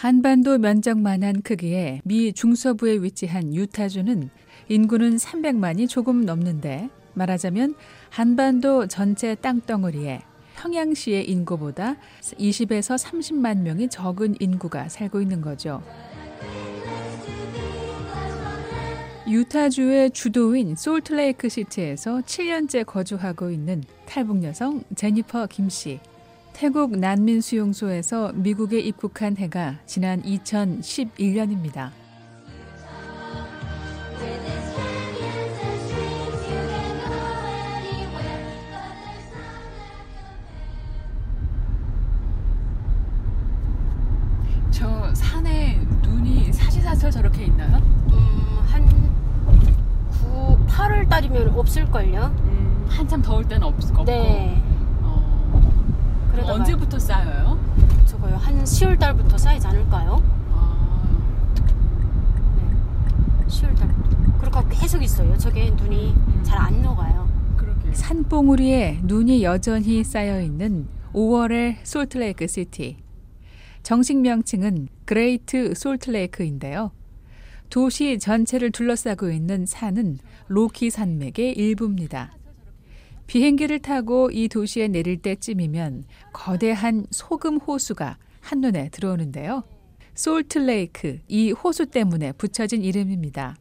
한반도 면적만한 크기의 미 중서부에 위치한 유타주는 인구는 300만이 조금 넘는데 말하자면 한반도 전체 땅덩어리에 평양시의 인구보다 20에서 30만 명이 적은 인구가 살고 있는 거죠. 유타주의 주도인 솔트레이크 시티에서 7년째 거주하고 있는 탈북 여성 제니퍼 김 씨. 태국 난민 수용소에서 미국에 입국한 해가 지난 2011년입니다. 저 산에 눈이 사시사철 저렇게 있나요? 음, 한 9, 8월 달이면 없을걸요? 음, 한참 더울 때는 없, 없고. 네. 어, 그러다가 언제부터 쌓여요? 저거요. 한 10월 달부터 쌓이지 않을까요? 아, 네. 10월 달부터. 그렇게 계속 있어요. 저게 눈이 음. 잘 안 녹아요. 그러게. 산봉우리에 눈이 여전히 쌓여 있는 5월의 솔트레이크 시티. 정식 명칭은 그레이트 솔트레이크인데요. 도시 전체를 둘러싸고 있는 산은 로키 산맥의 일부입니다. 비행기를 타고 이 도시에 내릴 때쯤이면 거대한 소금 호수가 한눈에 들어오는데요. 솔트레이크, 이 호수 때문에 붙여진 이름입니다.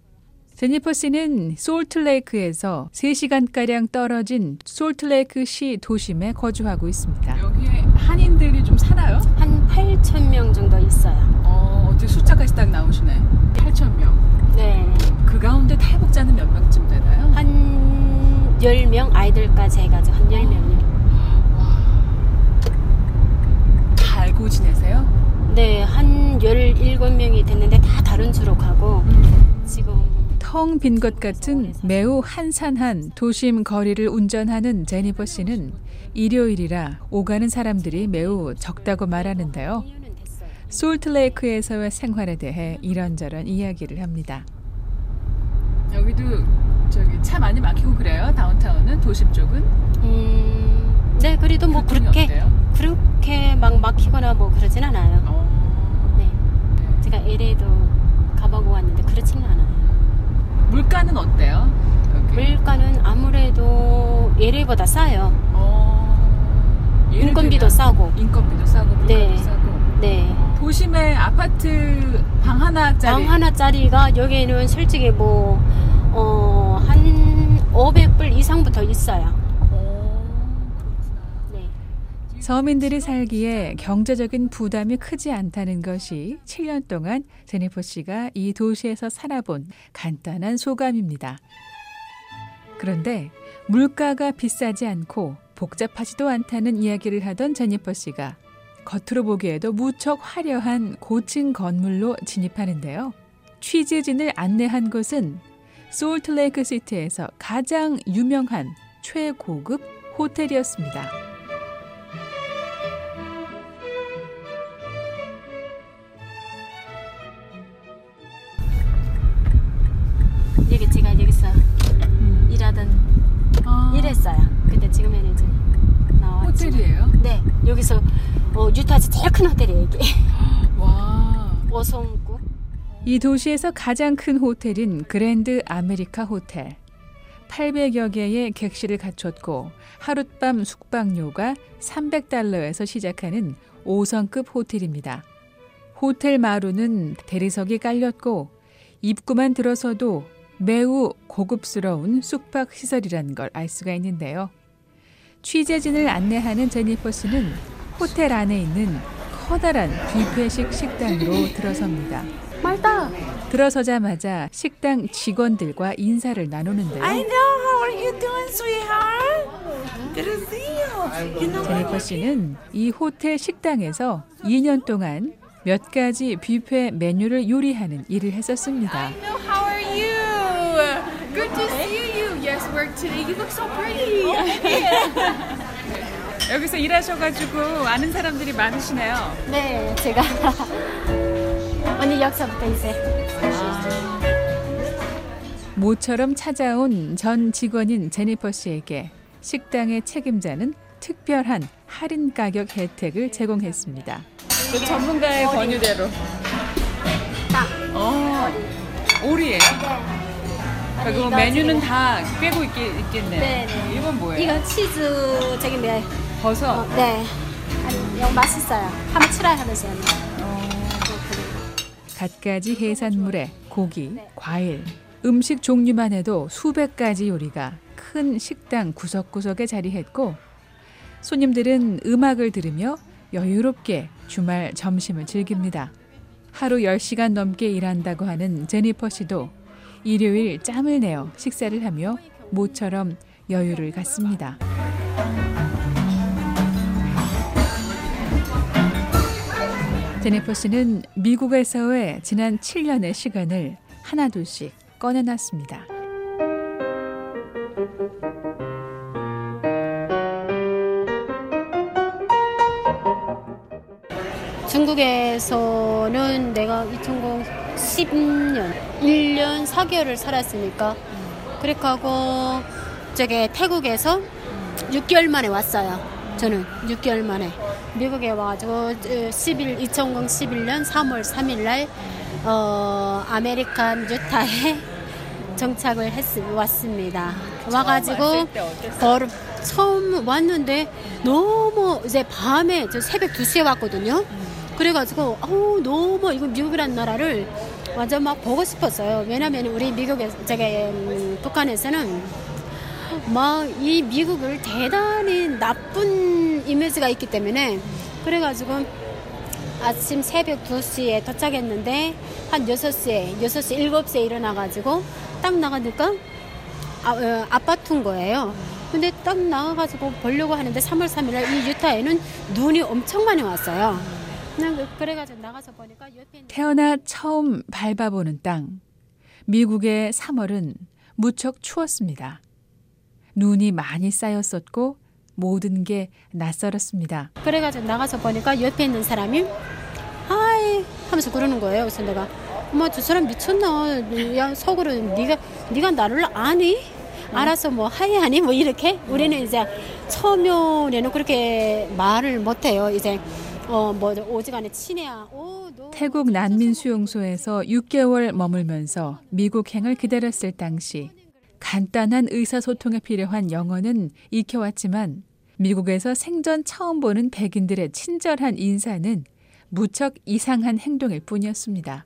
제니퍼 씨는 솔트레이크에서 3시간가량 떨어진 솔트레이크 시 도심에 거주하고 있습니다. 여기에 한인들이 좀 살아요? 한 8천 명 정도 있어요. 어, 어떻게 숫자까지 딱 나오시네. 8천 명. 10명 아이들까지 해가지고 한 10명이요. 다 알고 지내세요? 네, 한 17명이 됐는데 다 다른 주로 가고 지금 텅 빈 것 같은 매우 한산한 도심 거리를 운전하는 제니퍼 씨는 일요일이라 오가는 사람들이 매우 적다고 말하는데요. 솔트레이크에서의 생활에 대해 이런저런 이야기를 합니다. 여기도 저기 차 많이 막히고 그래요? 다운타운은 도심 쪽은? 음, 네, 그래도 뭐 그렇게 어때요? 그렇게 막 막히거나 뭐 그러진 않아요. 어, 네, 제가 LA도 가보고 왔는데 그렇지는 않아요. 물가는 어때요? 여기? 물가는 아무래도 LA보다 싸요. 어, 인건비도 싸고. 인건비도 싸고 물가도 네. 싸고 네. 도심에 아파트 방 하나짜리 방 하나짜리가 여기는 솔직히 뭐, 어, 한 500불 이상부터 있어요. 네. 서민들이 살기에 경제적인 부담이 크지 않다는 것이 7년 동안 제니퍼 씨가 이 도시에서 살아본 간단한 소감입니다. 그런데 물가가 비싸지 않고 복잡하지도 않다는 이야기를 하던 제니퍼 씨가 겉으로 보기에도 무척 화려한 고층 건물로 진입하는데요. 취재진을 안내한 곳은 솔트레이크 시티에서 가장 유명한 최고급 호텔이었습니다. 여기 제가 여기서 일하던, 아, 일했어요. 근데 지금에는 이제 나왔지. 호텔이에요? 네. 여기서, 어, 유타에서 제일 큰 호텔이에요, 이게. 와. 5성급. 이 도시에서 가장 큰 호텔인 그랜드 아메리카 호텔. 800여 개의 객실을 갖췄고 하룻밤 숙박료가 300달러에서 시작하는 5성급 호텔입니다. 호텔 마루는 대리석이 깔렸고 입구만 들어서도 매우 고급스러운 숙박 시설이라는 걸 알 수가 있는데요. 취재진을 안내하는 제니퍼 씨는 호텔 안에 있는 커다란 뷔페식 식당으로 들어섭니다. 말다. 들어서자마자 식당 직원들과 인사를 나누는데요. I know. How are you doing, sweetheart? Good to see you. You know? 제니퍼 씨는 이 호텔 식당에서 2년 동안 몇 가지 뷔페 메뉴를 요리하는 일을 했었습니다. Hello, how are you? Good to see you. Yes, work today. You look so pretty. 여기서 일하셔가지고 아는 사람들이 많으시네요. 네, 제가. 언니 역사부터 이제. 모처럼 찾아온 전 직원인 제니퍼 씨에게 식당의 책임자는 특별한 할인 가격 혜택을 제공했습니다. 그 전문가의 어리. 권유대로. 딱. 어, 오리예요? 네. 그리고 이거 메뉴는 지금- 다 꿰고 있겠, 있겠네. 네, 네. 이건 뭐예요? 이거 치즈 저기 네. 버섯. 어, 네. 아니, 이거 맛있어요. 한번 치라 하면서요. 어. 갖가지 해산물에 고기, 과일, 음식 종류만 해도 수백 가지 요리가 큰 식당 구석구석에 자리했고 손님들은 음악을 들으며 여유롭게 주말 점심을 즐깁니다. 하루 10시간 넘게 일한다고 하는 제니퍼 씨도 일요일 짬을 내어 식사를 하며 모처럼 여유를 갖습니다. 제니퍼 씨는 미국에서의 지난 7년의 시간을 하나둘씩 꺼내놨습니다. 중국에서는 내가 2010년 1년 4개월을 살았으니까 그렇게 하고 저기 태국에서 6개월 만에 왔어요. 저는 6개월 만에 미국에 와가지고 11 2000 11년 3월 3일 날 어, American 유타에 정착을 했 왔습니다. 와가지고? 걸음 처음 왔는데 너무 이제 밤에 저 새벽 2시에 왔거든요. 그래가지고 어우 너무 이거 미국이라는 나라를 완전 막 보고 싶었어요. 왜냐면 우리 미국에 제가 음, 북한에서는 막 이 미국을 대단히 나쁜 이미지가 있기 때문에 그래가지고 아침 새벽 2시에 도착했는데 한 6시에 6시 7시에 일어나가지고 딱 나가니까 아, 어, 아파트인 거예요. 근데 딱 나가가지고 보려고 하는데 3월 3일날 이 유타에는 눈이 엄청 많이 왔어요. 그래가지고 나가서 보니까 옆에 태어나 처음 밟아보는 땅. 미국의 3월은 무척 추웠습니다. 눈이 많이 쌓였었고 모든 게 낯설었습니다. 그래가지고 나가서 보니까 옆에 있는 사람이 하이 하면서 그러는 거예요. 그래서 내가 엄마 저 사람 미쳤나? 야 속으로 네가 네가 나를 아니? 알아서 뭐 하이 하니? 뭐 이렇게 우리는 이제 처음에는 그렇게 말을 못해요. 이제 어뭐 오지간에 친해야. 오, 너 태국 난민 수용소에서 6개월 머물면서 미국행을 기다렸을 당시 간단한 의사소통에 필요한 영어는 익혀왔지만 미국에서 생전 처음 보는 백인들의 친절한 인사는 무척 이상한 행동일 뿐이었습니다.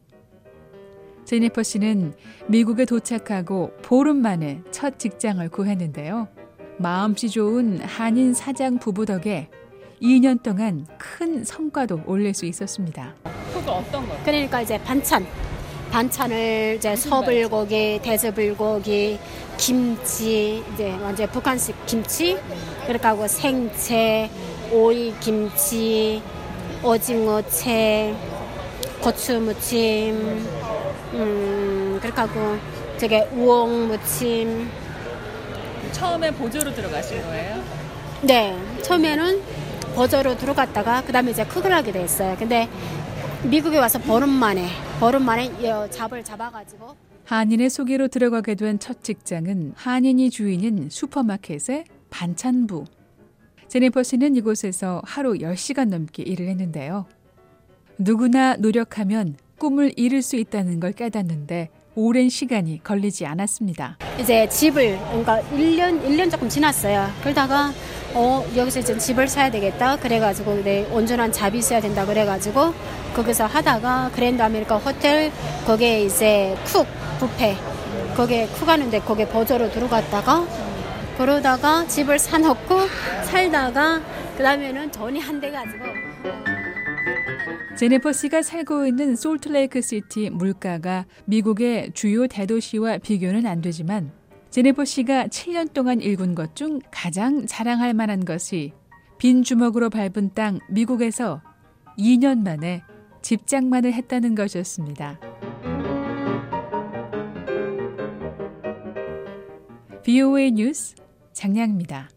제니퍼 씨는 미국에 도착하고 보름 만에 첫 직장을 구했는데요. 마음씨 좋은 한인 사장 부부 덕에 2년 동안 큰 성과도 올릴 수 있었습니다. 그거 어떤 거? 그러니까 이제 반찬 반찬을 이제 서불고기, 대접불고기, 김치 이제 완전 북한식 김치 그렇게 하고 생채, 오이 김치, 오징어채, 고추 무침, 음 그렇게 하고 저게 우엉 무침. 처음에 보조로 들어가신 거예요? 네 처음에는 보조로 들어갔다가 그다음에 이제 크게 하게 됐어요. 근데 미국에 와서 보름 만에 보름 만에 여- 잡을 잡아가지고 한인의 소개로 들어가게 된 첫 직장은 한인이 주인인 슈퍼마켓의 반찬부. 제니퍼 씨는 이곳에서 하루 10시간 넘게 일을 했는데요. 누구나 노력하면 꿈을 이룰 수 있다는 걸 깨닫는데 오랜 시간이 걸리지 않았습니다. 이제 집을 그러니까 1년 1년 조금 지났어요. 그러다가 어 여기서 이제 집을 사야 되겠다. 그래가지고 내 온전한 job이 있어야 된다. 그래가지고 거기서 하다가 그랜드 아메리카 호텔 거기에 이제 cook 뷔페 거기에 쿡 하는데 거기에 보조로 들어갔다가 그러다가 집을 사놓고 살다가 그 다음에는 돈이 한 대 가지고 제니퍼 씨가 살고 있는 솔트레이크 시티 물가가 미국의 주요 대도시와 비교는 안 되지만 제니퍼 씨가 7년 동안 일군 것 중 가장 자랑할 만한 것이 빈 주먹으로 밟은 땅 미국에서 2년 만에 집장만을 했다는 것이었습니다. VOA 뉴스 장량입니다.